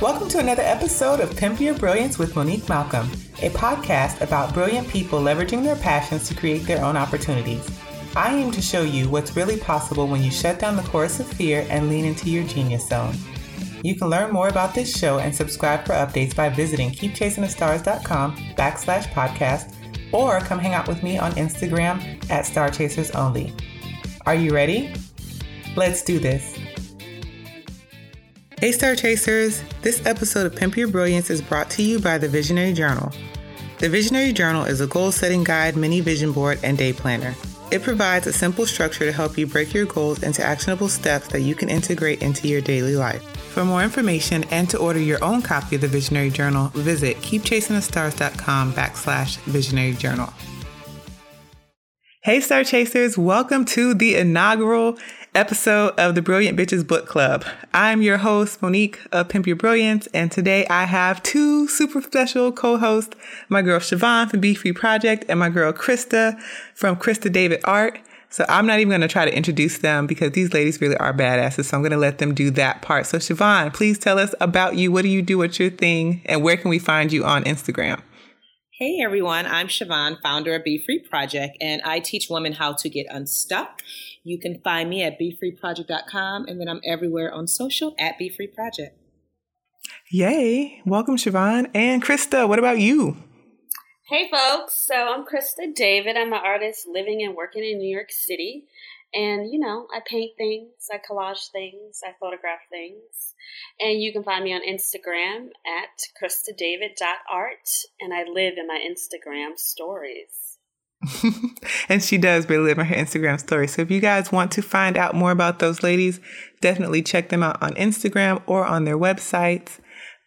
Welcome to another episode of Pimp Your Brilliance with Monique Malcolm, a podcast about brilliant people leveraging their passions to create their own opportunities. I aim to show you what's really possible when you shut down the chorus of fear and lean into your genius zone. You can learn more about this show and subscribe for updates by visiting keepchasingthestars.com backslash podcast or come hang out with me on Instagram at Star Chasers Only. Are you ready? Let's do this. Hey, Star Chasers! This episode of Pimp Your Brilliance is brought to you by the Visionary Journal. The Visionary Journal is a goal setting guide, mini vision board, and day planner. It provides a simple structure to help you break your goals into actionable steps that you can integrate into your daily life. For more information and to order your own copy of the Visionary Journal, visit keepchasingthestars.com backslash visionary journal. Hey, Star Chasers, welcome to the inaugural episode of the Brilliant Bitches Book Club. I'm your host, Monique of Pimp Your Brilliance, and today I have two super special co-hosts, my girl Siobhan from Be Free Project and my girl Krista from Krista David Art. So I'm not even going to try to introduce them because these ladies really are badasses. So I'm going to let them do that part. So Siobhan, please tell us about you. What do you do? What's your thing? And where can we find you on Instagram? Hey everyone, I'm Siobhan, founder of Be Free Project, and I teach women how to get unstuck. You can find me at BeFreeProject.com, and then I'm everywhere on social at Be Free Project. Yay! Welcome, Siobhan and Krista. What about you? Hey folks, so I'm Krista David. I'm an artist living and working in New York City. And you know, I paint things, I collage things, I photograph things. And you can find me on Instagram at KristaDavid.art. And I live in my Instagram stories. and she does really live on her Instagram story. So if you guys want to find out more about those ladies, definitely check them out on Instagram or on their websites.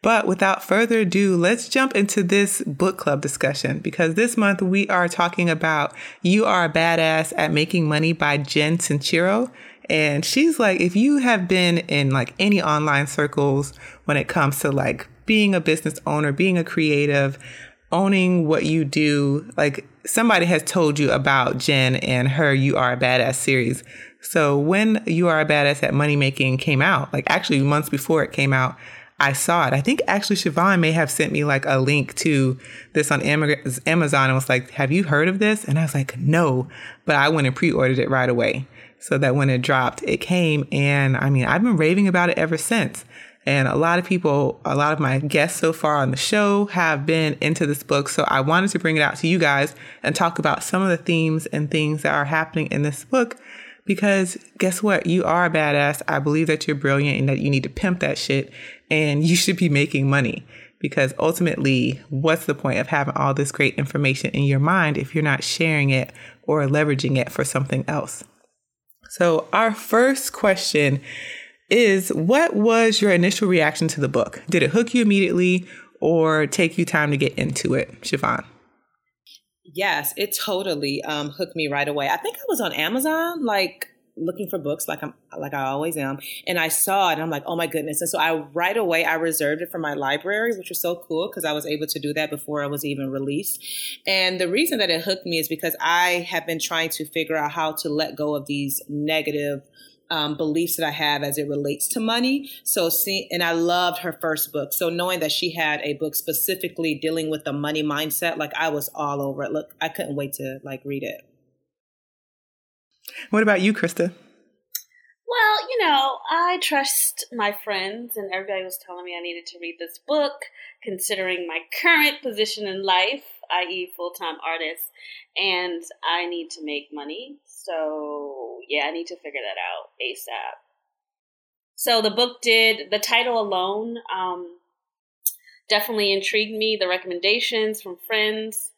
But without further ado, let's jump into this book club discussion because this month we are talking about You Are a Badass at Making Money by Jen Sincero. And she's like, if you have been in like any online circles when it comes to like being a business owner, being a creative, owning what you do, like somebody has told you about Jen and her You Are a Badass series. So when You Are a Badass at Money Making came out, like actually months before it came out, I saw it. I think actually Siobhan may have sent me like a link to this on Amazon and was like, Have you heard of this? And I was like, No, but I went and pre ordered it right away so that when it dropped, it came. And I mean, I've been raving about it ever since. And a lot of people, a lot of my guests so far on the show have been into this book. So I wanted to bring it out to you guys and talk about some of the themes and things that are happening in this book because guess what? You are a badass. I believe that you're brilliant and that you need to pimp that shit and you should be making money because ultimately, what's the point of having all this great information in your mind if you're not sharing it or leveraging it for something else? So, our first question is What was your initial reaction to the book? Did it hook you immediately or take you time to get into it, Siobhan? Yes, it totally um, hooked me right away. I think I was on Amazon like looking for books like I'm like I always am and I saw it and I'm like oh my goodness and so I right away I reserved it for my library which was so cool because I was able to do that before it was even released and the reason that it hooked me is because I have been trying to figure out how to let go of these negative um, beliefs that I have as it relates to money. So, see, and I loved her first book. So, knowing that she had a book specifically dealing with the money mindset, like I was all over it. Look, I couldn't wait to like read it. What about you, Krista? Well, you know, I trust my friends, and everybody was telling me I needed to read this book, considering my current position in life, i.e., full time artist, and I need to make money. So, yeah, I need to figure that out ASAP. So, the book did, the title alone um, definitely intrigued me. The recommendations from friends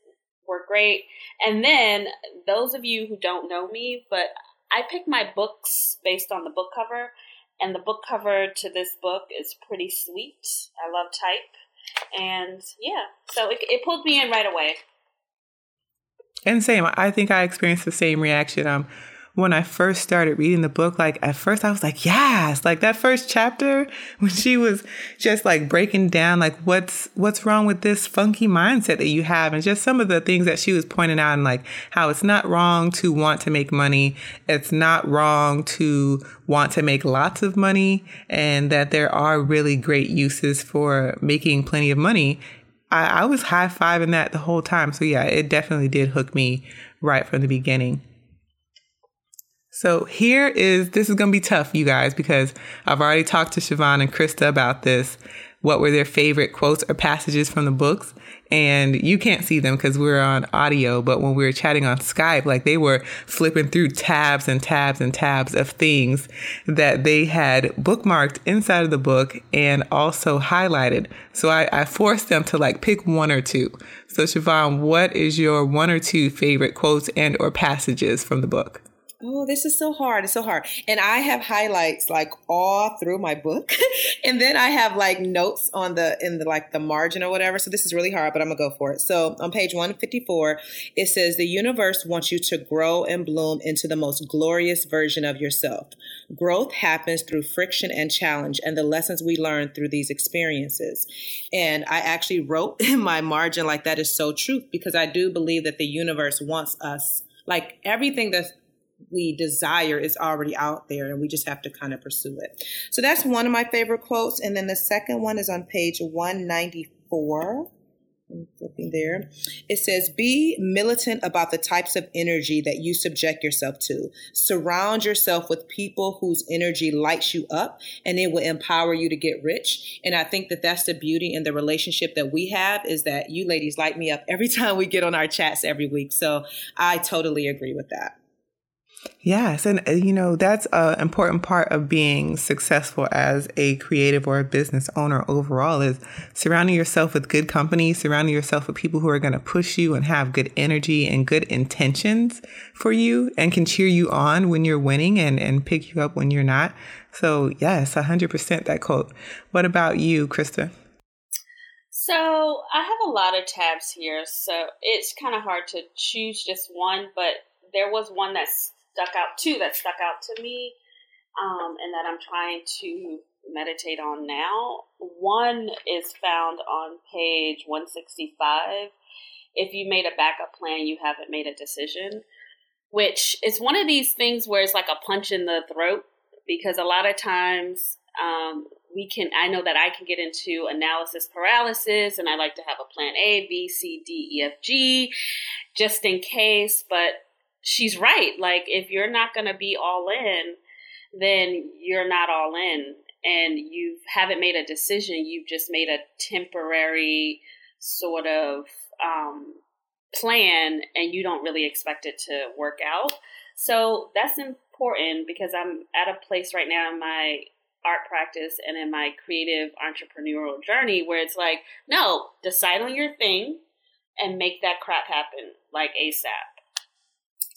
were great. And then, those of you who don't know me, but I pick my books based on the book cover, and the book cover to this book is pretty sweet. I love type. And yeah, so it, it pulled me in right away. And same, I think I experienced the same reaction. Um, when I first started reading the book, like at first I was like, yes, like that first chapter when she was just like breaking down like what's what's wrong with this funky mindset that you have and just some of the things that she was pointing out and like how it's not wrong to want to make money. It's not wrong to want to make lots of money and that there are really great uses for making plenty of money. I, I was high fiving that the whole time. So yeah, it definitely did hook me right from the beginning. So here is this is to be tough, you guys, because I've already talked to Siobhan and Krista about this. What were their favorite quotes or passages from the books? And you can't see them because we're on audio, but when we were chatting on Skype, like they were flipping through tabs and tabs and tabs of things that they had bookmarked inside of the book and also highlighted. So I, I forced them to like pick one or two. So Siobhan, what is your one or two favorite quotes and or passages from the book? Oh, this is so hard. It's so hard. And I have highlights like all through my book. and then I have like notes on the in the like the margin or whatever. So this is really hard, but I'm going to go for it. So on page 154, it says the universe wants you to grow and bloom into the most glorious version of yourself. Growth happens through friction and challenge and the lessons we learn through these experiences. And I actually wrote in my margin like that is so true because I do believe that the universe wants us like everything that we desire is already out there and we just have to kind of pursue it. So that's one of my favorite quotes. And then the second one is on page 194. I'm flipping there. It says, Be militant about the types of energy that you subject yourself to. Surround yourself with people whose energy lights you up and it will empower you to get rich. And I think that that's the beauty in the relationship that we have is that you ladies light me up every time we get on our chats every week. So I totally agree with that. Yes. And, uh, you know, that's an important part of being successful as a creative or a business owner overall is surrounding yourself with good company, surrounding yourself with people who are going to push you and have good energy and good intentions for you and can cheer you on when you're winning and, and pick you up when you're not. So, yes, 100% that quote. What about you, Krista? So, I have a lot of tabs here. So, it's kind of hard to choose just one, but there was one that's stuck out, two that stuck out to me, um, and that I'm trying to meditate on now. One is found on page 165. If you made a backup plan, you haven't made a decision, which is one of these things where it's like a punch in the throat because a lot of times um, we can, I know that I can get into analysis paralysis and I like to have a plan A, B, C, D, E, F, G just in case, but she's right. Like if you're not going to be all in, then you're not all in and you haven't made a decision. You've just made a temporary sort of um, plan and you don't really expect it to work out. So that's important because I'm at a place right now in my art practice and in my creative entrepreneurial journey where it's like, no, decide on your thing and make that crap happen like ASAP.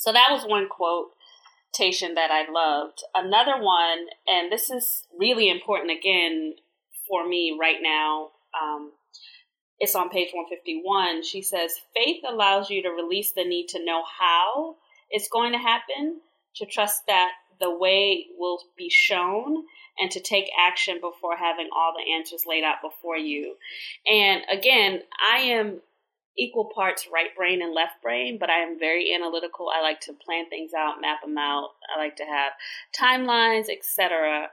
So that was one quotation that I loved. Another one, and this is really important again for me right now. Um, it's on page 151. She says, Faith allows you to release the need to know how it's going to happen, to trust that the way will be shown, and to take action before having all the answers laid out before you. And again, I am equal parts right brain and left brain, but I am very analytical. I like to plan things out, map them out. I like to have timelines, etc.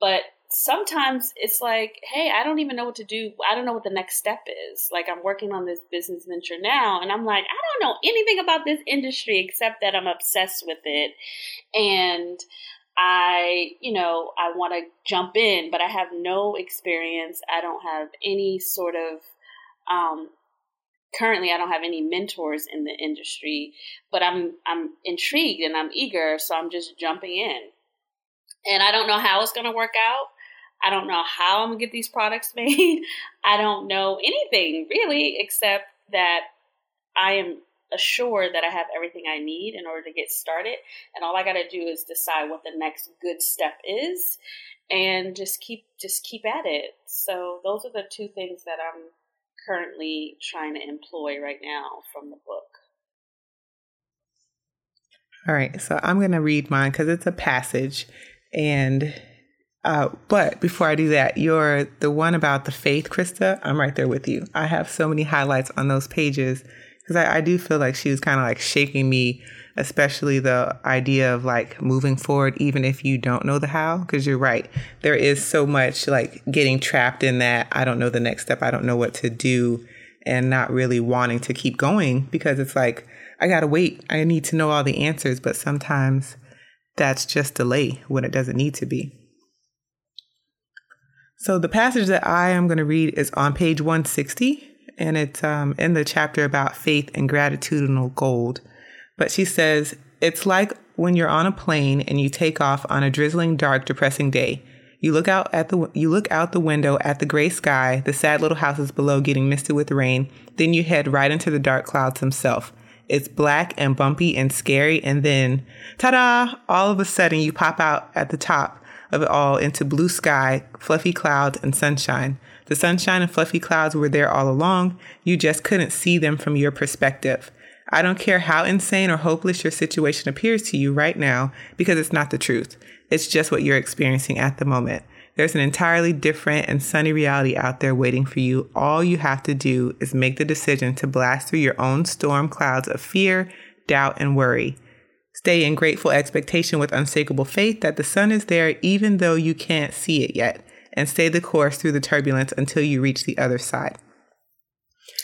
But sometimes it's like, hey, I don't even know what to do. I don't know what the next step is. Like I'm working on this business venture now and I'm like, I don't know anything about this industry except that I'm obsessed with it. And I, you know, I want to jump in, but I have no experience. I don't have any sort of um, currently I don't have any mentors in the industry, but I'm I'm intrigued and I'm eager, so I'm just jumping in. And I don't know how it's going to work out. I don't know how I'm going to get these products made. I don't know anything really except that I am assured that I have everything I need in order to get started. And all I got to do is decide what the next good step is and just keep just keep at it. So those are the two things that I'm currently trying to employ right now from the book. All right, so I'm going to read mine because it's a passage. And, uh, but before I do that, you're the one about the faith, Krista. I'm right there with you. I have so many highlights on those pages because I, I do feel like she was kind of like shaking me, especially the idea of like moving forward, even if you don't know the how. Because you're right, there is so much like getting trapped in that. I don't know the next step. I don't know what to do, and not really wanting to keep going because it's like, I got to wait. I need to know all the answers, but sometimes that's just delay when it doesn't need to be. So the passage that I am going to read is on page 160, and it's um, in the chapter about faith and gratitudinal gold. But she says, It's like when you're on a plane and you take off on a drizzling, dark, depressing day. You look out at the you look out the window at the gray sky, the sad little houses below getting misted with rain. Then you head right into the dark clouds themselves. It's black and bumpy and scary. And then, ta da, all of a sudden you pop out at the top of it all into blue sky, fluffy clouds, and sunshine. The sunshine and fluffy clouds were there all along. You just couldn't see them from your perspective. I don't care how insane or hopeless your situation appears to you right now because it's not the truth. It's just what you're experiencing at the moment. There's an entirely different and sunny reality out there waiting for you. All you have to do is make the decision to blast through your own storm clouds of fear, doubt, and worry. Stay in grateful expectation with unshakable faith that the sun is there even though you can't see it yet, and stay the course through the turbulence until you reach the other side.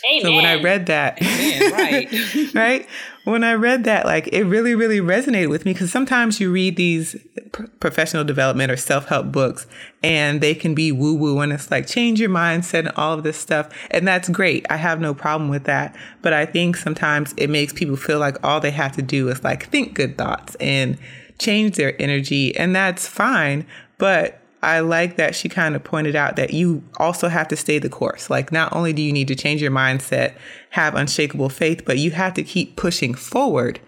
Amen. So when I read that, Amen, right. right? When I read that, like it really, really resonated with me because sometimes you read these pr- professional development or self help books and they can be woo woo and it's like change your mindset and all of this stuff. And that's great. I have no problem with that. But I think sometimes it makes people feel like all they have to do is like think good thoughts and change their energy. And that's fine. But I like that she kind of pointed out that you also have to stay the course. Like, not only do you need to change your mindset, have unshakable faith, but you have to keep pushing forward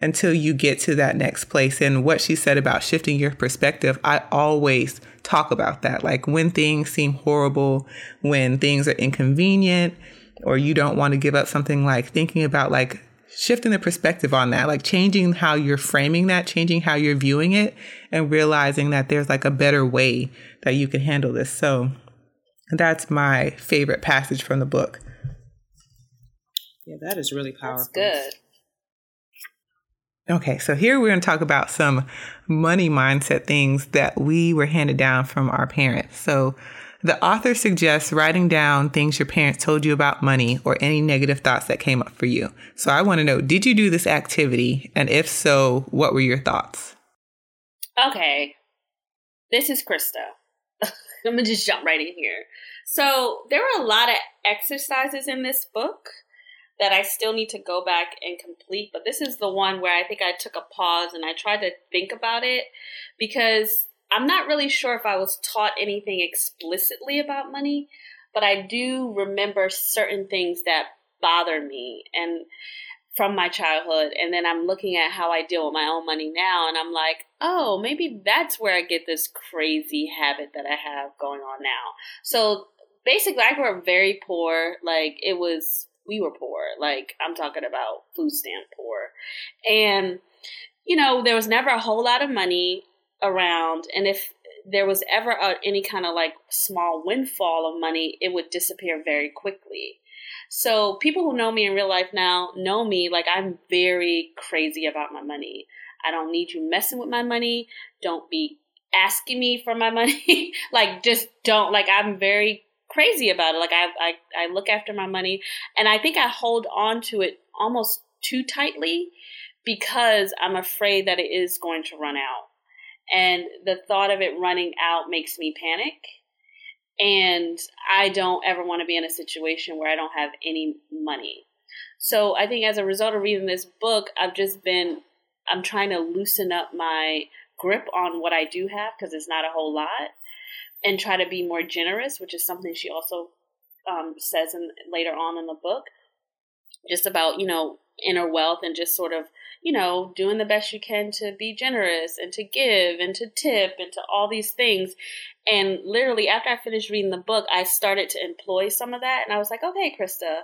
until you get to that next place. And what she said about shifting your perspective, I always talk about that. Like, when things seem horrible, when things are inconvenient, or you don't want to give up something like thinking about like shifting the perspective on that, like changing how you're framing that, changing how you're viewing it, and realizing that there's like a better way that you can handle this. So that's my favorite passage from the book. Yeah, that is really powerful. That's good. Okay, so here we're going to talk about some money mindset things that we were handed down from our parents. So the author suggests writing down things your parents told you about money or any negative thoughts that came up for you. So I want to know did you do this activity? And if so, what were your thoughts? Okay. This is Krista. I'm going to just jump right in here. So, there were a lot of exercises in this book that I still need to go back and complete, but this is the one where I think I took a pause and I tried to think about it because I'm not really sure if I was taught anything explicitly about money, but I do remember certain things that bother me and from my childhood and then I'm looking at how I deal with my own money now and I'm like, "Oh, maybe that's where I get this crazy habit that I have going on now." So, basically I grew up very poor, like it was we were poor. Like I'm talking about food stamp poor. And you know, there was never a whole lot of money around and if there was ever a, any kind of like small windfall of money it would disappear very quickly. So people who know me in real life now know me like i'm very crazy about my money. I don't need you messing with my money. Don't be asking me for my money. Like just don't like i'm very crazy about it. Like I, I i look after my money and i think i hold on to it almost too tightly because i'm afraid that it is going to run out and the thought of it running out makes me panic. And I don't ever want to be in a situation where I don't have any money. So I think as a result of reading this book, I've just been, I'm trying to loosen up my grip on what I do have because it's not a whole lot and try to be more generous, which is something she also um, says in, later on in the book, just about, you know, inner wealth and just sort of you know, doing the best you can to be generous and to give and to tip and to all these things. And literally, after I finished reading the book, I started to employ some of that. And I was like, okay, Krista,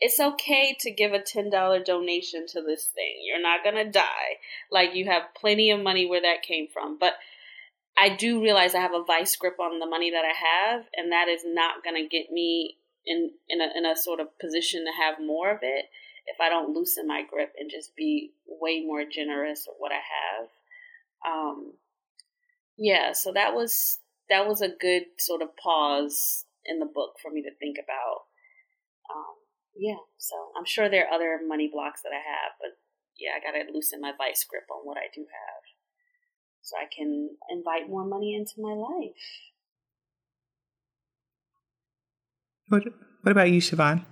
it's okay to give a $10 donation to this thing. You're not going to die. Like you have plenty of money where that came from. But I do realize I have a vice grip on the money that I have, and that is not going to get me in in a, in a sort of position to have more of it if I don't loosen my grip and just be way more generous with what I have. Um, yeah, so that was that was a good sort of pause in the book for me to think about. Um, yeah, so I'm sure there are other money blocks that I have, but yeah, I gotta loosen my vice grip on what I do have so I can invite more money into my life. What What about you, Siobhan?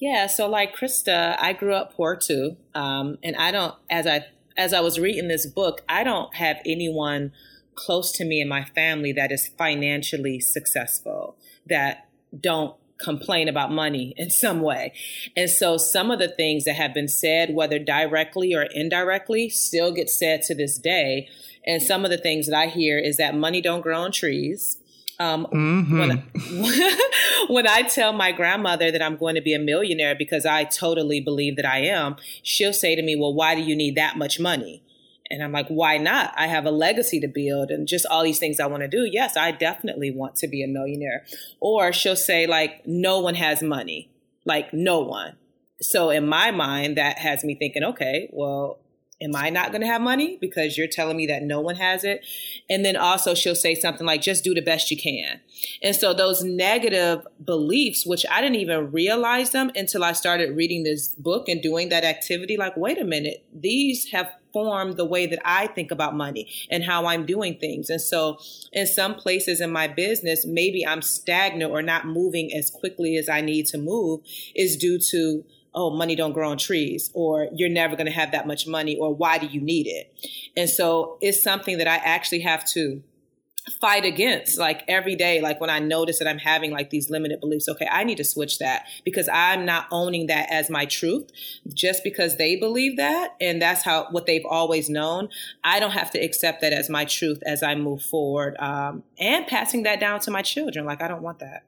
Yeah, so like Krista, I grew up poor too, um, and I don't. As I as I was reading this book, I don't have anyone close to me in my family that is financially successful that don't complain about money in some way. And so some of the things that have been said, whether directly or indirectly, still get said to this day. And some of the things that I hear is that money don't grow on trees. Um, mm-hmm. when, when I tell my grandmother that I'm going to be a millionaire because I totally believe that I am, she'll say to me, Well, why do you need that much money? And I'm like, why not? I have a legacy to build and just all these things I want to do. Yes, I definitely want to be a millionaire. Or she'll say, like, no one has money. Like, no one. So in my mind, that has me thinking, okay, well, am I not going to have money because you're telling me that no one has it? And then also she'll say something like, just do the best you can. And so those negative beliefs, which I didn't even realize them until I started reading this book and doing that activity, like, wait a minute, these have formed the way that I think about money and how I'm doing things. And so in some places in my business, maybe I'm stagnant or not moving as quickly as I need to move is due to oh, money don't grow on trees, or you're never going to have that much money, or why do you need it? And so it's something that I actually have to fight against like every day like when i notice that i'm having like these limited beliefs okay i need to switch that because i'm not owning that as my truth. Just because they believe that and that's how what they've always known i don't have to accept that as my truth as i move forward um, and passing that down to my children like i don't want that.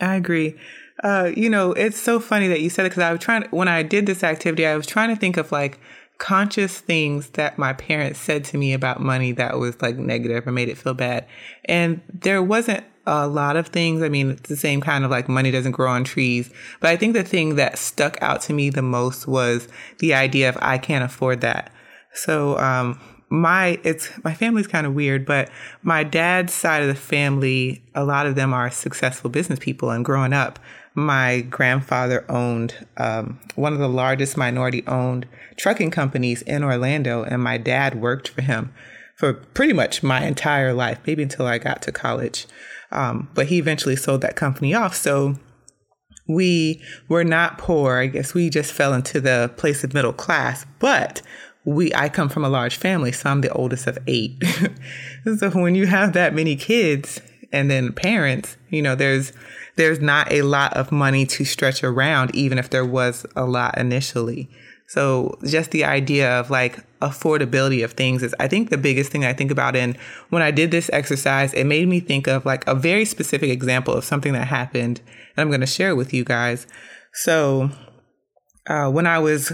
I agree uh, you know, it's so funny that you said it because I was trying, when I did this activity, I was trying to think of like conscious things that my parents said to me about money that was like negative or made it feel bad. And there wasn't a lot of things. I mean, it's the same kind of like money doesn't grow on trees. But I think the thing that stuck out to me the most was the idea of I can't afford that. So, um, my it's my family's kind of weird, but my dad's side of the family, a lot of them are successful business people. And growing up, my grandfather owned um, one of the largest minority owned trucking companies in Orlando, and my dad worked for him for pretty much my entire life, maybe until I got to college. Um, but he eventually sold that company off. So we were not poor. I guess we just fell into the place of middle class, but we I come from a large family, so I'm the oldest of eight. so when you have that many kids and then parents, you know, there's there's not a lot of money to stretch around, even if there was a lot initially. So just the idea of like affordability of things is, I think, the biggest thing I think about. And when I did this exercise, it made me think of like a very specific example of something that happened, and I'm going to share with you guys. So uh, when I was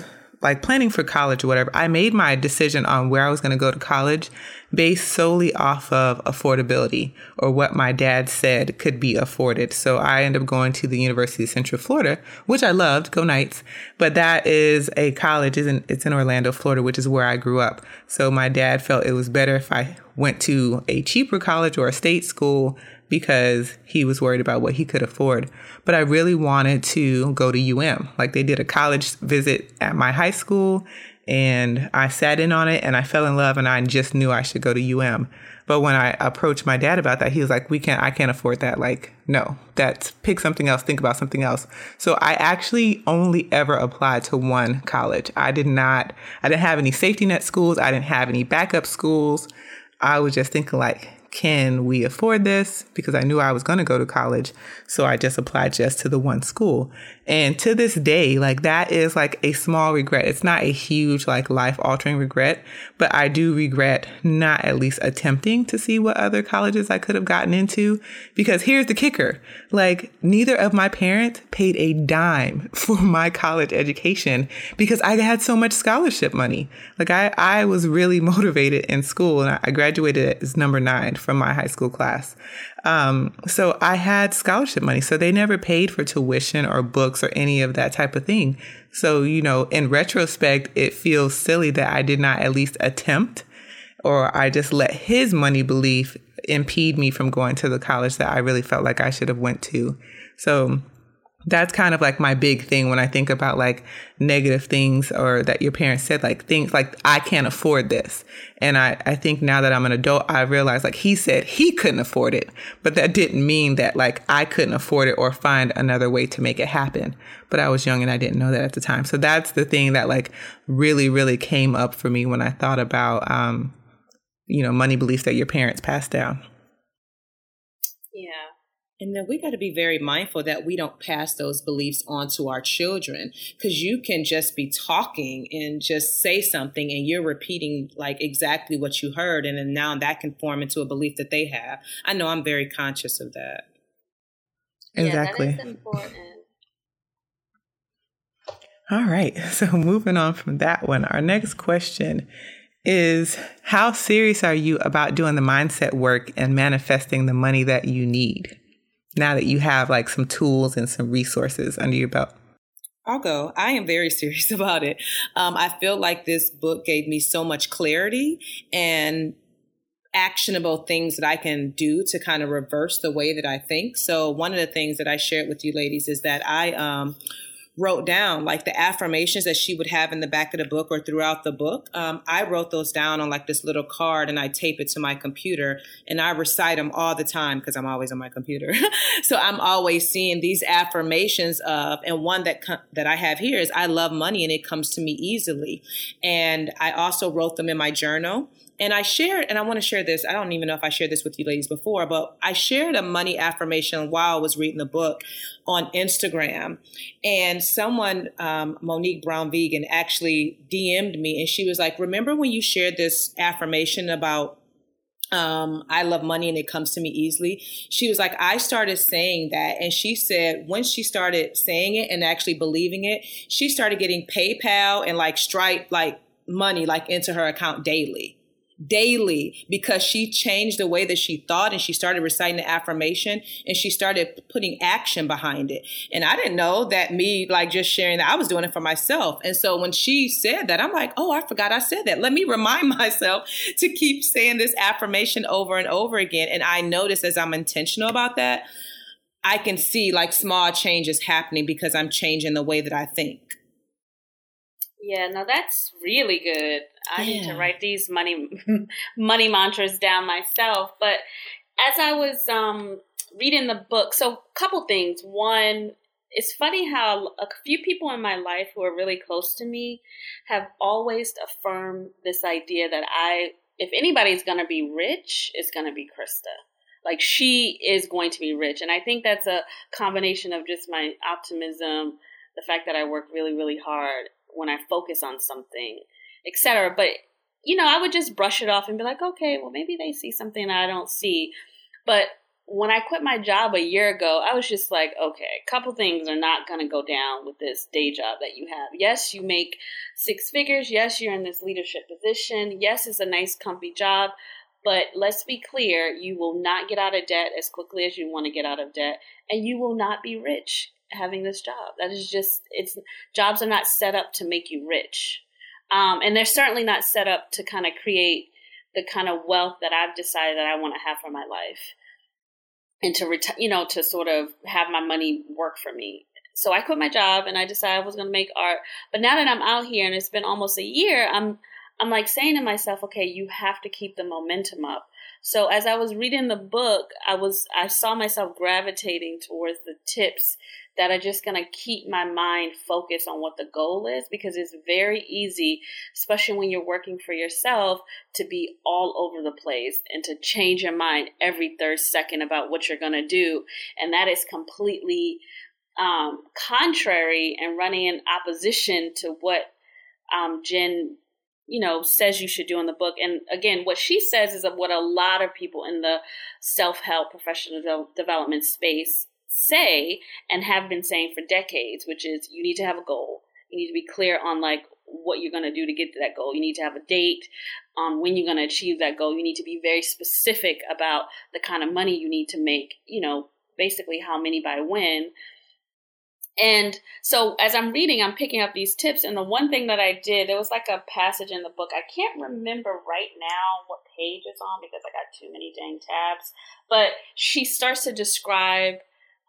like planning for college or whatever, I made my decision on where I was going to go to college based solely off of affordability or what my dad said could be afforded. So I ended up going to the University of Central Florida, which I loved, go Knights, but that is a college, isn't it's in Orlando, Florida, which is where I grew up. So my dad felt it was better if I went to a cheaper college or a state school because he was worried about what he could afford. But I really wanted to go to UM. Like they did a college visit at my high school and I sat in on it and I fell in love and I just knew I should go to UM. But when I approached my dad about that, he was like, "We can't. I can't afford that. Like, no. That's pick something else. Think about something else." So I actually only ever applied to one college. I did not. I didn't have any safety net schools. I didn't have any backup schools. I was just thinking like, can we afford this? Because I knew I was going to go to college. So I just applied just to the one school. And to this day, like that is like a small regret. It's not a huge, like life altering regret, but I do regret not at least attempting to see what other colleges I could have gotten into. Because here's the kicker like, neither of my parents paid a dime for my college education because I had so much scholarship money. Like, I, I was really motivated in school and I graduated as number nine from my high school class. Um, so I had scholarship money. So they never paid for tuition or books or any of that type of thing. So, you know, in retrospect, it feels silly that I did not at least attempt or I just let his money belief impede me from going to the college that I really felt like I should have went to. So that's kind of like my big thing when I think about like negative things or that your parents said, like things like, I can't afford this. And I, I think now that I'm an adult, I realize like he said he couldn't afford it, but that didn't mean that like I couldn't afford it or find another way to make it happen. But I was young and I didn't know that at the time. So that's the thing that like really, really came up for me when I thought about, um, you know, money beliefs that your parents passed down. Yeah. And then we got to be very mindful that we don't pass those beliefs on to our children because you can just be talking and just say something and you're repeating like exactly what you heard. And then now that can form into a belief that they have. I know I'm very conscious of that. Exactly. Yeah, that is important. All right. So moving on from that one, our next question is how serious are you about doing the mindset work and manifesting the money that you need? Now that you have like some tools and some resources under your belt? I'll go. I am very serious about it. Um, I feel like this book gave me so much clarity and actionable things that I can do to kind of reverse the way that I think. So one of the things that I shared with you ladies is that I um, wrote down like the affirmations that she would have in the back of the book or throughout the book. Um, I wrote those down on like this little card and I tape it to my computer and I recite them all the time because I'm always on my computer. so I'm always seeing these affirmations of, and one that com- that I have here is I love money and it comes to me easily. And I also wrote them in my journal. And I shared, and I want to share this. I don't even know if I shared this with you ladies before, but I shared a money affirmation while I was reading the book on Instagram. And someone, um, Monique Brown Vegan, actually DM'd me and she was like, Remember when you shared this affirmation about um, I love money and it comes to me easily. She was like, I started saying that. And she said, once she started saying it and actually believing it, she started getting PayPal and like Stripe, like money, like into her account daily daily because she changed the way that she thought and she started reciting the affirmation and she started putting action behind it. And I didn't know that me like just sharing that I was doing it for myself. And so when she said that, I'm like, oh, I forgot I said that. Let me remind myself to keep saying this affirmation over and over again. And I notice as I'm intentional about that, I can see like small changes happening because I'm changing the way that I think. Yeah, no, that's really good. I yeah. need to write these money money mantras down myself. But as I was um, reading the book, so a couple things. One, it's funny how a few people in my life who are really close to me have always affirmed this idea that I, if anybody's going to be rich, it's going to be Krista. Like she is going to be rich, and I think that's a combination of just my optimism, the fact that I work really, really hard, when I focus on something, etc. But you know, I would just brush it off and be like, okay, well, maybe they see something I don't see. But when I quit my job a year ago, I was just like, okay, a couple things are not going to go down with this day job that you have. Yes, you make six figures. Yes, you're in this leadership position. Yes, it's a nice, comfy job. But let's be clear, you will not get out of debt as quickly as you want to get out of debt, and you will not be rich having this job. That is just it's jobs are not set up to make you rich, um, and they're certainly not set up to kind of create the kind of wealth that I've decided that I want to have for my life, and to ret- you know to sort of have my money work for me. So I quit my job and I decided I was going to make art. But now that I'm out here and it's been almost a year, I'm I'm like saying to myself, okay, you have to keep the momentum up. So as I was reading the book, I was I saw myself gravitating towards the tips that are just going to keep my mind focused on what the goal is because it's very easy, especially when you're working for yourself, to be all over the place and to change your mind every third second about what you're going to do. And that is completely um, contrary and running in opposition to what um, Jen you know says you should do in the book and again what she says is what a lot of people in the self-help professional development space say and have been saying for decades which is you need to have a goal you need to be clear on like what you're going to do to get to that goal you need to have a date on when you're going to achieve that goal you need to be very specific about the kind of money you need to make you know basically how many by when and so as I'm reading, I'm picking up these tips. And the one thing that I did, there was like a passage in the book. I can't remember right now what page it's on because I got too many dang tabs. But she starts to describe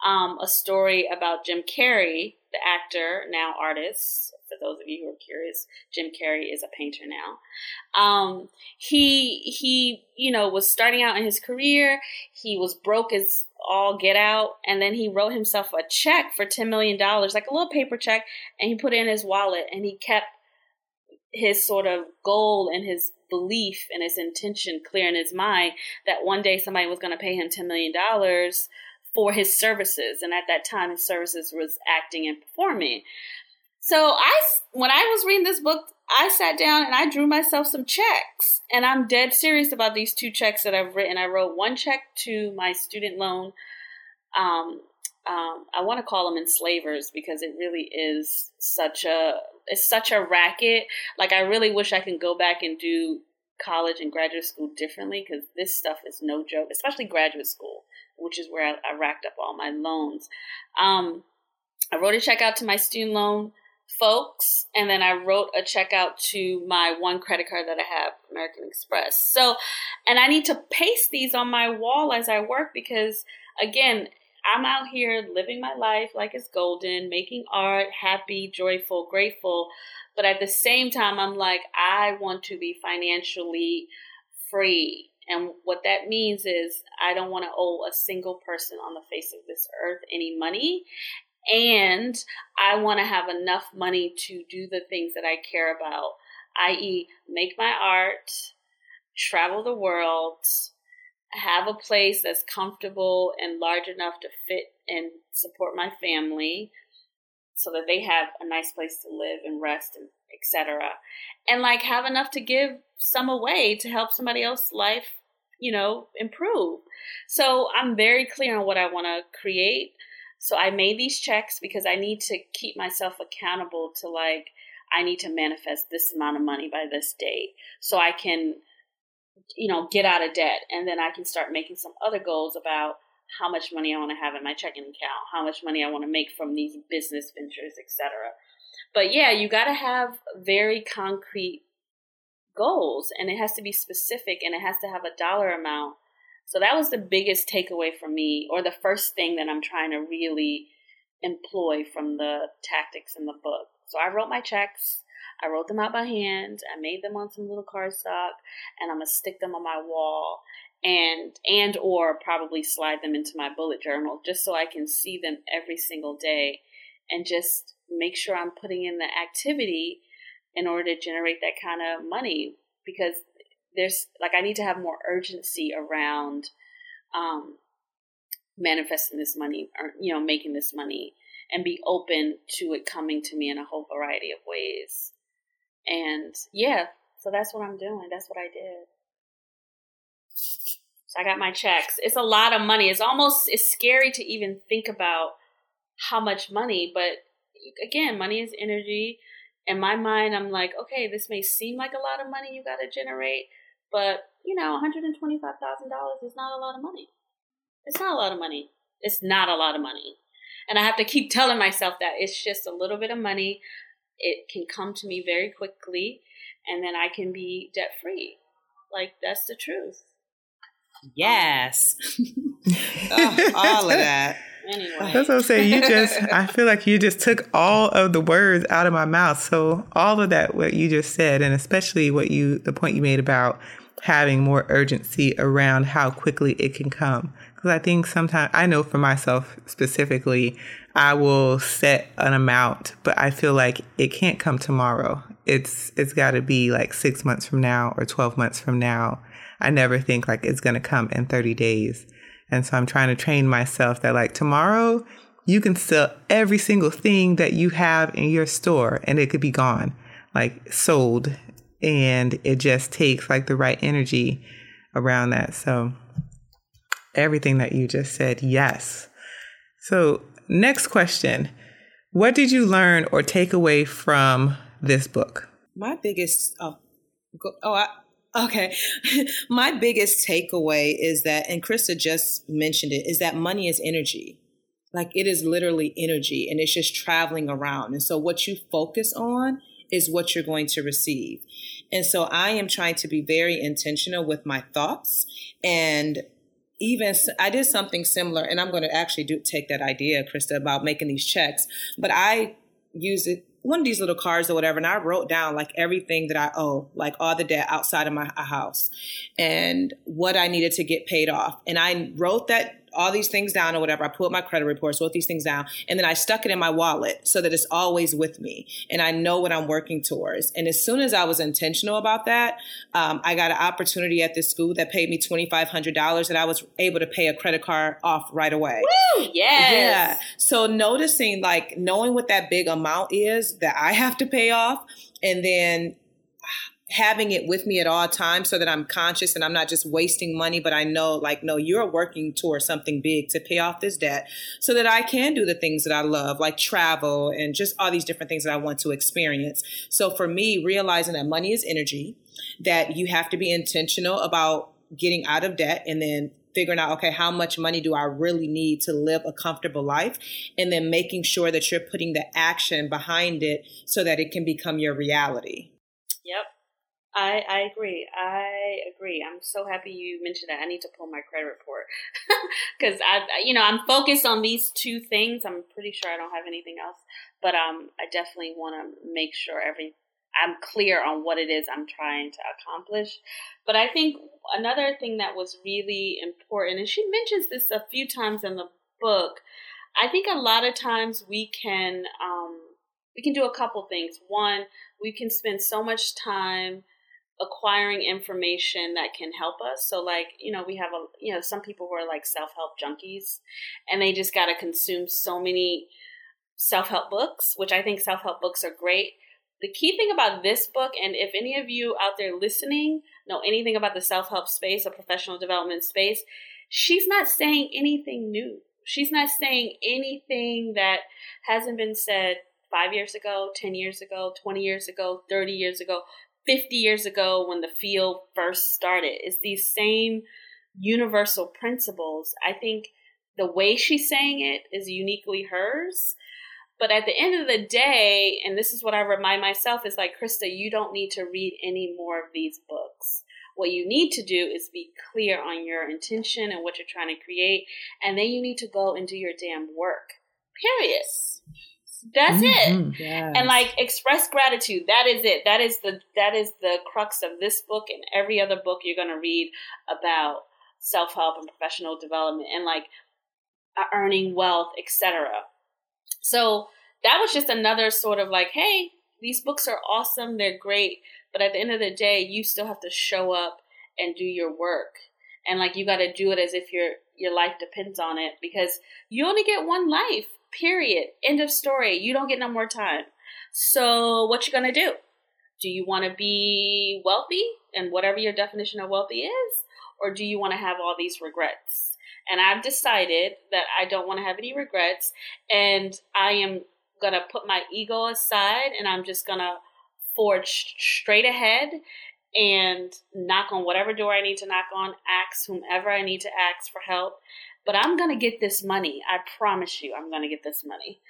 um, a story about Jim Carrey, the actor, now artist. For those of you who are curious, Jim Carrey is a painter now. Um, he he, you know, was starting out in his career. He was broke as all get out, and then he wrote himself a check for ten million dollars, like a little paper check, and he put it in his wallet, and he kept his sort of goal and his belief and his intention clear in his mind that one day somebody was going to pay him ten million dollars for his services, and at that time, his services was acting and performing. So I, when I was reading this book, I sat down and I drew myself some checks. And I'm dead serious about these two checks that I've written. I wrote one check to my student loan. Um, um, I want to call them enslavers because it really is such a it's such a racket. Like I really wish I can go back and do college and graduate school differently because this stuff is no joke, especially graduate school, which is where I, I racked up all my loans. Um, I wrote a check out to my student loan folks and then i wrote a check out to my one credit card that i have american express. So and i need to paste these on my wall as i work because again i'm out here living my life like it's golden making art happy joyful grateful. But at the same time i'm like i want to be financially free and what that means is I don't want to owe a single person on the face of this earth any money and I want to have enough money to do the things that I care about, i.e., make my art, travel the world, have a place that's comfortable and large enough to fit and support my family so that they have a nice place to live and rest and etc and like have enough to give some away to help somebody else's life you know improve so i'm very clear on what i want to create so I made these checks because I need to keep myself accountable to like, I need to manifest this amount of money by this date so I can, you know, get out of debt. And then I can start making some other goals about how much money I want to have in my checking account, how much money I want to make from these business ventures, etc. But yeah, you got to have very concrete goals and it has to be specific and it has to have a dollar amount so that was the biggest takeaway for me, or the first thing that I'm trying to really employ from the tactics in the book. So I wrote my checks. I wrote them out by hand. I made them on some little cardstock, and I'm gonna stick them on my wall, and and or probably slide them into my bullet journal just so I can see them every single day, and just make sure I'm putting in the activity in order to generate that kind of money because there's like I need to have more urgency around um, manifesting this money or you know making this money and be open to it coming to me in a whole variety of ways. And yeah, so that's what I'm doing. That's what I did. So I got my checks. It's a lot of money. It's almost it's scary to even think about how much money, but again, money is energy. In my mind, I'm like, okay, this may seem like a lot of money you got to generate, but, you know, $125,000 is not a lot of money. It's not a lot of money. It's not a lot of money. And I have to keep telling myself that it's just a little bit of money. It can come to me very quickly, and then I can be debt free. Like, that's the truth. Yes. oh, all of that. Anyway. That's what I'm saying. You just, I feel like you just took all of the words out of my mouth. So all of that, what you just said, and especially what you, the point you made about having more urgency around how quickly it can come. Because I think sometimes, I know for myself specifically, I will set an amount, but I feel like it can't come tomorrow. It's it's got to be like 6 months from now or 12 months from now. I never think like it's going to come in 30 days. And so I'm trying to train myself that like tomorrow you can sell every single thing that you have in your store and it could be gone, like sold. And it just takes like the right energy around that. So everything that you just said, yes. So, next question What did you learn or take away from this book? My biggest, oh, oh I, Okay. My biggest takeaway is that, and Krista just mentioned it, is that money is energy. Like it is literally energy and it's just traveling around. And so what you focus on is what you're going to receive. And so I am trying to be very intentional with my thoughts and even I did something similar and I'm going to actually do take that idea, Krista, about making these checks, but I use it one of these little cards or whatever, and I wrote down like everything that I owe, like all the debt outside of my house and what I needed to get paid off. And I wrote that all these things down or whatever. I pulled my credit reports, wrote these things down, and then I stuck it in my wallet so that it's always with me and I know what I'm working towards. And as soon as I was intentional about that, um, I got an opportunity at this school that paid me $2,500 and I was able to pay a credit card off right away. Woo! Yes. Yeah. So noticing, like, knowing what that big amount is that I have to pay off and then having it with me at all times so that I'm conscious and I'm not just wasting money, but I know like, no, you're working towards something big to pay off this debt so that I can do the things that I love, like travel and just all these different things that I want to experience. So for me, realizing that money is energy, that you have to be intentional about getting out of debt and then figuring out, okay, how much money do I really need to live a comfortable life? And then making sure that you're putting the action behind it so that it can become your reality. Yep. I, I agree. I agree. I'm so happy you mentioned that. I need to pull my credit report because I, you know, I'm focused on these two things. I'm pretty sure I don't have anything else, but um, I definitely want to make sure every I'm clear on what it is I'm trying to accomplish. But I think another thing that was really important, and she mentions this a few times in the book. I think a lot of times we can um, we can do a couple things. One, we can spend so much time acquiring information that can help us. So like, you know, we have a you know, some people who are like self-help junkies and they just got to consume so many self-help books, which I think self-help books are great. The key thing about this book and if any of you out there listening know anything about the self-help space or professional development space, she's not saying anything new. She's not saying anything that hasn't been said 5 years ago, 10 years ago, 20 years ago, 30 years ago. 50 years ago when the field first started. It's these same universal principles. I think the way she's saying it is uniquely hers. But at the end of the day, and this is what I remind myself, is like, Krista, you don't need to read any more of these books. What you need to do is be clear on your intention and what you're trying to create, and then you need to go and do your damn work. Period. That's mm-hmm. it. Yes. And like express gratitude. That is it. That is the that is the crux of this book and every other book you're going to read about self-help and professional development and like uh, earning wealth, etc. So that was just another sort of like, hey, these books are awesome, they're great, but at the end of the day, you still have to show up and do your work. And like you got to do it as if your your life depends on it because you only get one life Period. End of story. You don't get no more time. So what you gonna do? Do you want to be wealthy and whatever your definition of wealthy is, or do you want to have all these regrets? And I've decided that I don't want to have any regrets, and I am gonna put my ego aside, and I'm just gonna forge straight ahead and knock on whatever door I need to knock on, ask whomever I need to ask for help, but I'm going to get this money. I promise you, I'm going to get this money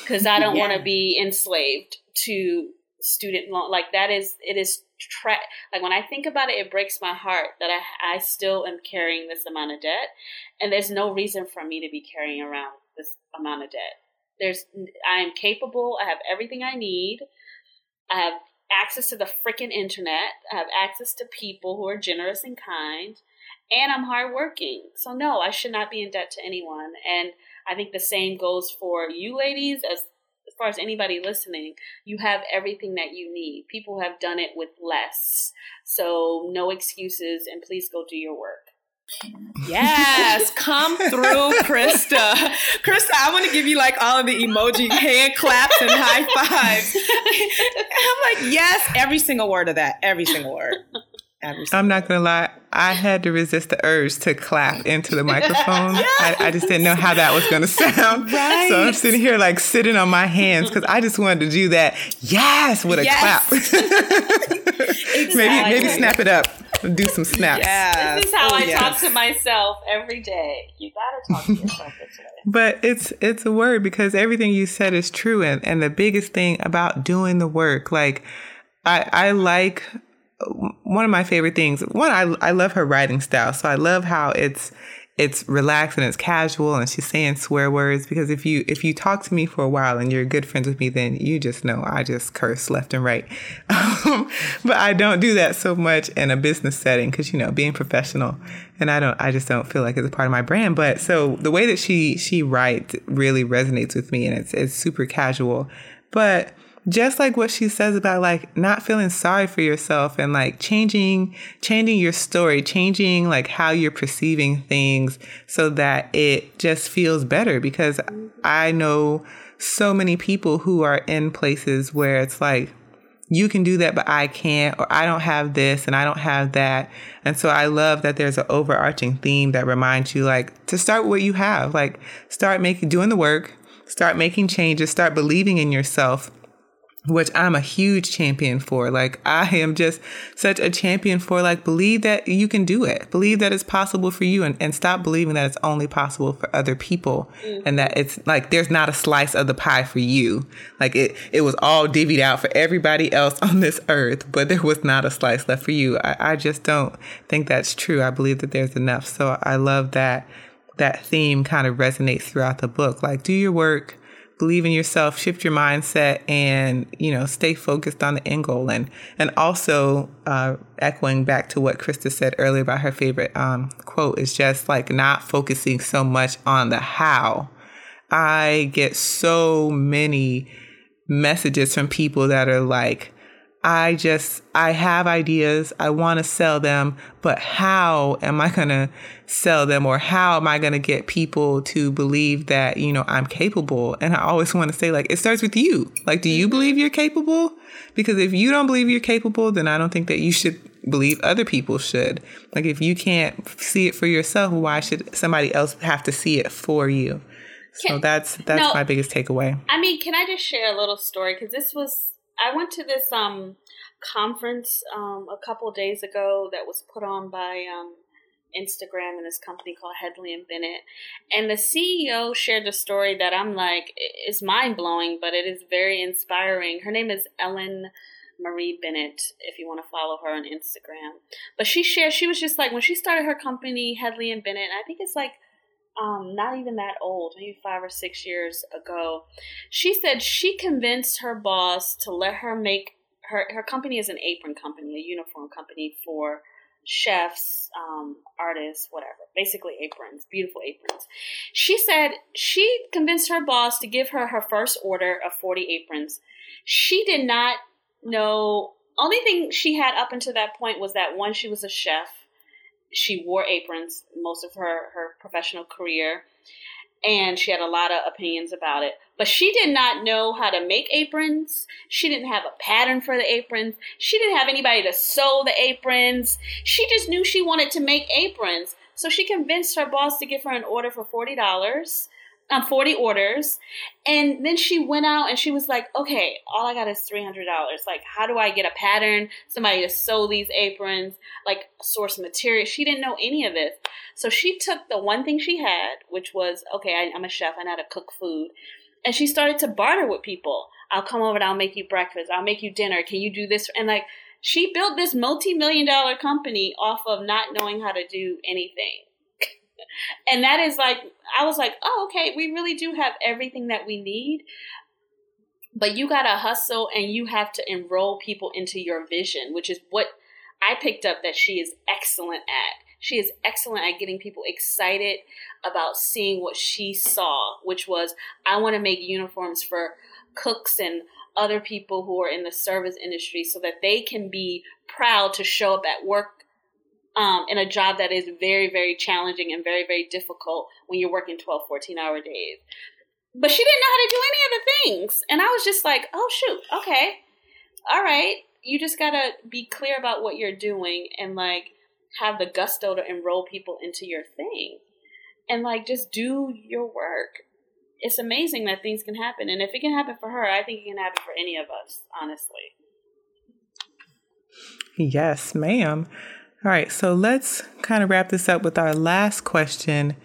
because I don't yeah. want to be enslaved to student loan. Like that is, it is tra- like when I think about it, it breaks my heart that I, I still am carrying this amount of debt. And there's no reason for me to be carrying around this amount of debt. There's, I am capable. I have everything I need. I have access to the freaking internet. I have access to people who are generous and kind, and I'm hardworking. So no, I should not be in debt to anyone. And I think the same goes for you ladies as as far as anybody listening, you have everything that you need. People have done it with less. So no excuses and please go do your work. Yes, come through, Krista. Krista, I want to give you like all of the emoji hand claps and high fives. I'm like, yes, every single word of that, every single word. Every I'm not gonna lie, I had to resist the urge to clap into the microphone. I, I, just didn't know how that was gonna sound. Right. So I'm sitting here like sitting on my hands because I just wanted to do that. Yes, with a Yes. clap. maybe maybe snap it up. Do some snaps. Yes. This is how Oh, I yes. talk to myself every day. You gotta talk to yourself this way. But it's it's a word because everything you said is true and, and the biggest thing about doing the work, like I I like one of my favorite things. One, I I love her writing style. So I love how it's it's relaxed and it's casual and she's saying swear words because if you if you talk to me for a while and you're good friends with me then you just know I just curse left and right. Um, but I don't do that so much in a business setting because you know being professional and I don't I just don't feel like it's a part of my brand. But so the way that she she writes really resonates with me and it's it's super casual. But just like what she says about like not feeling sorry for yourself and like changing changing your story changing like how you're perceiving things so that it just feels better. Because i know so many people who are in places where it's like you can do that but i can't or i don't have this and i don't have that. And so i love that there's an overarching theme that reminds you like to start with what you have. Like start making doing the work start making changes start believing in yourself which I'm a huge champion for. Like I am just such a champion for like believe that you can do it. Believe that it's possible for you and, and stop believing that it's only possible for other people and that mm-hmm. it's like there's not a slice of the pie for you. Like it it was all divvied out for everybody else on this earth, but there was not a slice left for you. I, I just don't think that's true. I believe that there's enough. So I love that that theme kind of resonates throughout the book. Like do your work believe in yourself, shift your mindset, and you know, stay focused on the end goal. And and also uh, echoing back to what Krista said earlier about her favorite um, quote is just like not focusing so much on the how. I get so many messages from people that are like, I just, I have ideas. I want to sell them, but how am I going to sell them or how am I going to get people to believe that, you know, I'm capable? And I always want to say, like, it starts with you. Like, do you mm-hmm. believe you're capable? Because if you don't believe you're capable, then I don't think that you should believe other people should. Like, if you can't see it for yourself, why should somebody else have to see it for you? So that's that's No. my biggest takeaway. I mean, can I just share a little story? Because this was, I went to this um conference um a couple days ago that was put on by um Instagram and this company called Hedley and Bennett, and the CEO shared a story that I'm like, is mind blowing, but it is very inspiring. Her name is Ellen. Marie Bennett, if you want to follow her on Instagram. But she shared, she was just like, when she started her company, Hedley and Bennett, and I think it's like um, not even that old, maybe five or six years ago. She said she convinced her boss to let her make her her company is an apron company, a uniform company for chefs, um, artists, whatever. Basically aprons, beautiful aprons. She said she convinced her boss to give her her first order of 40 aprons. She did not know only thing she had up until that point was that one she was a chef she wore aprons most of her her professional career and she had a lot of opinions about it. But she did not know how to make aprons. She didn't have a pattern for the aprons. She didn't have anybody to sew the aprons. She just knew she wanted to make aprons. So she convinced her boss to give her an order for $40 um, 40 orders. And then she went out and she was like okay all i got is $300 like how do i get a pattern? Somebody to sew these aprons like source material. She didn't know any of this. So she took the one thing she had which was okay I, i'm a chef i know how to cook food. And she started to barter with people. I'll come over and i'll make you breakfast. I'll make you dinner. Can you do this? And like she built this multi-million dollar company off of not knowing how to do anything and that is like i was like oh okay we really do have everything that we need but you got to hustle and you have to enroll people into your vision, which is what I picked up that she is excellent at. She is excellent at getting people excited about seeing what she saw, which was I want to make uniforms for cooks and other people who are in the service industry so that they can be proud to show up at work um, in a job that is very, very challenging and very, very difficult when you're working 12, 14 hour days. But she didn't know how to do any of the things. And I was just like, oh, shoot, okay. All right. You just got to be clear about what you're doing and like have the gusto to enroll people into your thing and like just do your work. It's amazing that things can happen. And if it can happen for her, I think it can happen for any of us, honestly. Yes, ma'am. All right, so let's kind of wrap this up with our last question.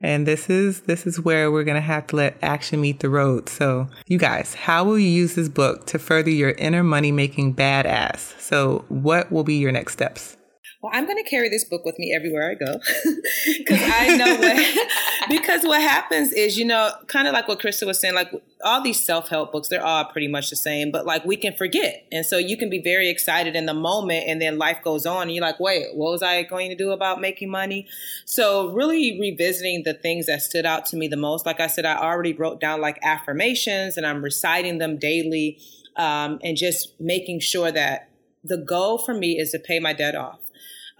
And this is this is where we're going to have to let action meet the road. So, you guys, how will you use this book to further your inner money-making badass? So, what will be your next steps? Well, I'm going to carry this book with me everywhere I go because I know what, because what happens is, you know, kind of like what Krista was saying, like all these self help books, they're all pretty much the same, but like we can forget. And so you can be very excited in the moment and then life goes on and you're like, wait, what was I going to do about making money? So really revisiting the things that stood out to me the most. Like I said, I already wrote down like affirmations and I'm reciting them daily um, and just making sure that the goal for me is to pay my debt off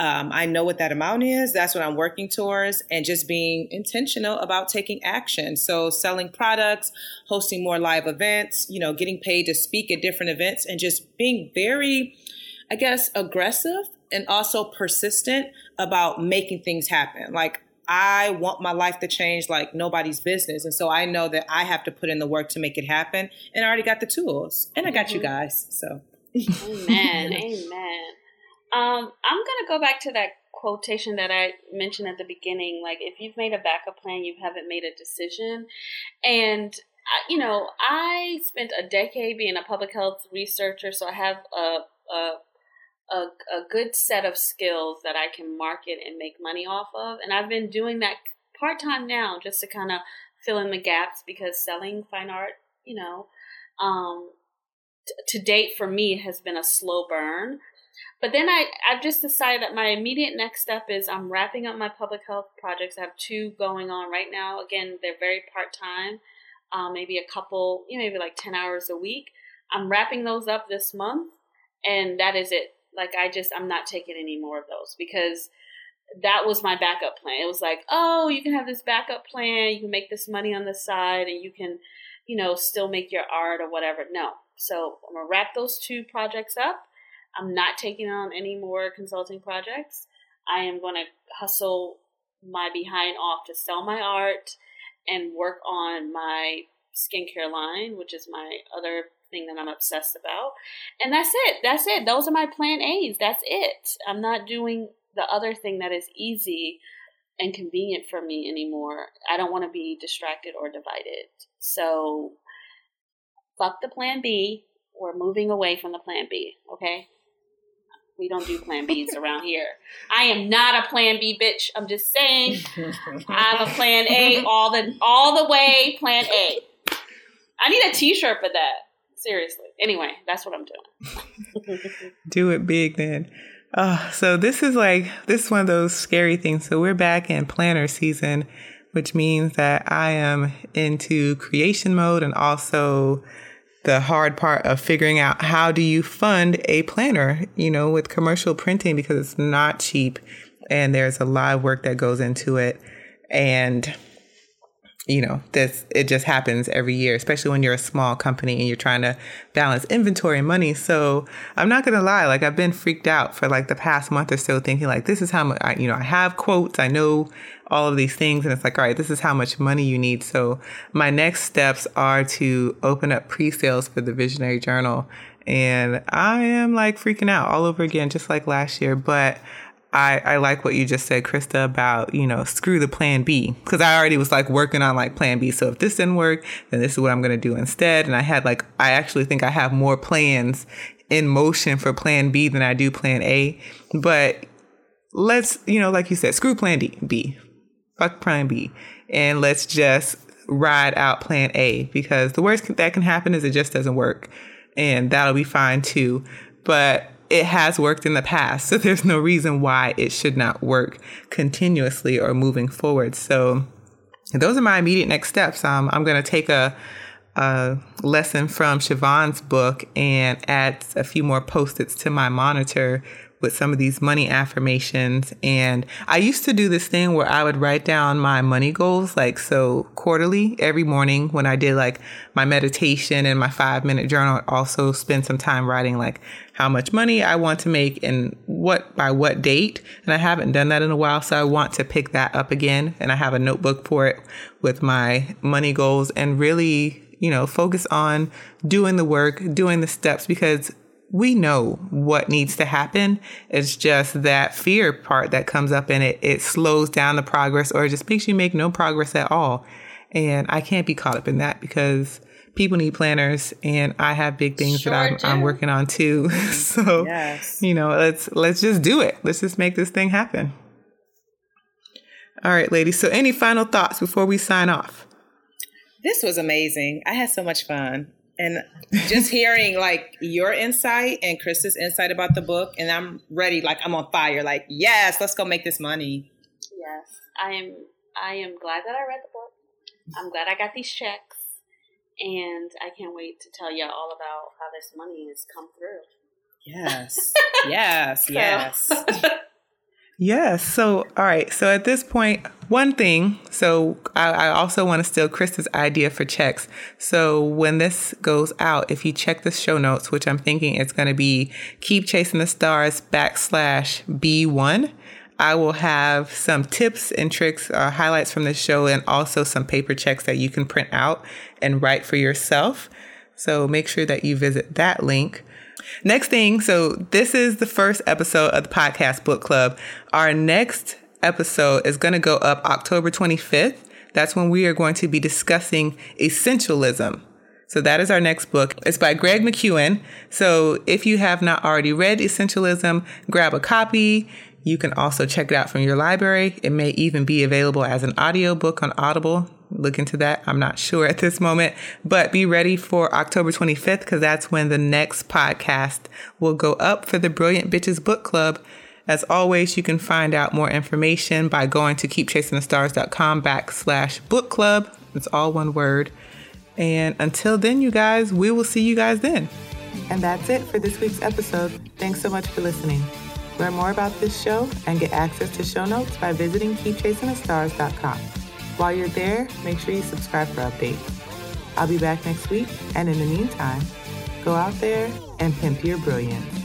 um, I know what that amount is. That's what I'm working towards, and just being intentional about taking action. So, selling products, hosting more live events, you know, getting paid to speak at different events, and just being very, I guess, aggressive and also persistent about making things happen. Like, I want my life to change like nobody's business. And so I know that I have to put in the work to make it happen. And I already got the tools. And I got mm-hmm. you guys. So Amen. Amen. Um, I'm gonna go back to that quotation that I mentioned at the beginning. Like, if you've made a backup plan, you haven't made a decision. And you know, I spent a decade being a public health researcher, so I have a a a, a good set of skills that I can market and make money off of. And I've been doing that part time now, just to kind of fill in the gaps because selling fine art, you know, um, to date for me has been a slow burn. But then I, I've just decided that my immediate next step is I'm wrapping up my public health projects. I have two going on right now. Again, they're very part time, um, maybe a couple, you know, maybe like 10 hours a week. I'm wrapping those up this month, and that is it. Like, I just, I'm not taking any more of those because that was my backup plan. It was like, oh, you can have this backup plan, you can make this money on the side, and you can, you know, still make your art or whatever. No. So I'm gonna wrap those two projects up I'm not taking on any more consulting projects. I am going to hustle my behind off to sell my art and work on my skincare line, which is my other thing that I'm obsessed about. And that's it. That's it. Those are my plan A's. That's it. I'm not doing the other thing that is easy and convenient for me anymore. I don't want to be distracted or divided. So fuck the plan B. We're moving away from the plan B, okay? We don't do plan Bs around here. I am not a plan B bitch. I'm just saying. I'm a plan A all the all the way. Plan A. I need a T-shirt for that. Seriously. Anyway, that's what I'm doing. do it big then. Oh, so this is like this is one of those scary things. So we're back in planner season, which means that I am into creation mode and also the hard part of figuring out how do you fund a planner, you know, with commercial printing because it's not cheap and there's a lot of work that goes into it. And you know, this it just happens every year, especially when you're a small company and you're trying to balance inventory and money. So I'm not gonna lie, like I've been freaked out for like the past month or so, thinking like this is how much I, you know, I have quotes, I know all of these things, and it's like, all right, this is how much money you need. So my next steps are to open up pre-sales for the Visionary Journal, and I am like freaking out all over again, just like last year, but. I, I like what you just said, Krista, about, you know, screw the plan B. Cause I already was like working on like plan B. So if this didn't work, then this is what I'm going to do instead. And I had like, I actually think I have more plans in motion for plan B than I do plan A. But let's, you know, like you said, screw plan D, B. Fuck plan B. And let's just ride out plan A because the worst that can happen is it just doesn't work. And that'll be fine too. But it has worked in the past. So there's no reason why it should not work continuously or moving forward. So those are my immediate next steps. Um, I'm going to take a, a lesson from Siobhan's book and add a few more post-its to my monitor with some of these money affirmations. And I used to do this thing where I would write down my money goals, like so quarterly every morning when I did like my meditation and my five minute journal. I'd also spend some time writing like how much money I want to make and what by what date. And I haven't done that in a while. So I want to pick that up again. And I have a notebook for it with my money goals and really you know, focus on doing the work, doing the steps because we know what needs to happen. It's just that fear part that comes up and it, it slows down the progress or it just makes you make no progress at all. And I can't be caught up in that because people need planners and I have big things sure that I'm, I'm, working on too. so, yes. you know, let's, let's just do it. Let's just make this thing happen. All right, ladies. So any final thoughts before we sign off? This was amazing. I had so much fun and just hearing like your insight and Chris's insight about the book, and I'm ready. Like I'm on fire. Like yes, let's go make this money. Yes, I am. I am glad that I read the book. I'm glad I got these checks, and I can't wait to tell you all about how this money has come through. Yes, yes, yes. Yes. So, all right. So at this point, one thing. So I, I also want to steal Chris's idea for checks. So when this goes out, if you check the show notes, which I'm thinking it's going to be keep chasing the stars backslash B1. I will have some tips and tricks uh, highlights from the show and also some paper checks that you can print out and write for yourself. So make sure that you visit that link. Next thing, so this is the first episode of the podcast book club. Our next episode is going to go up October 25th. That's when we are going to be discussing essentialism. So that is our next book. It's by Greg McKeown. So if you have not already read Essentialism, grab a copy. You can also check it out from your library. It may even be available as an audiobook on Audible look into that. I'm not sure at this moment, but be ready for October 25th because that's when the next podcast will go up for the Brilliant Bitches Book Club. As always, you can find out more information by going to keepchasingthestars.com backslash book club. It's all one word. And until then, you guys, we will see you guys then. And that's it for this week's episode. Thanks so much for listening. Learn more about this show and get access to show notes by visiting keepchasingthestars.com. While you're there, make sure you subscribe for updates. I'll be back next week, and in the meantime, go out there and pimp your brilliance.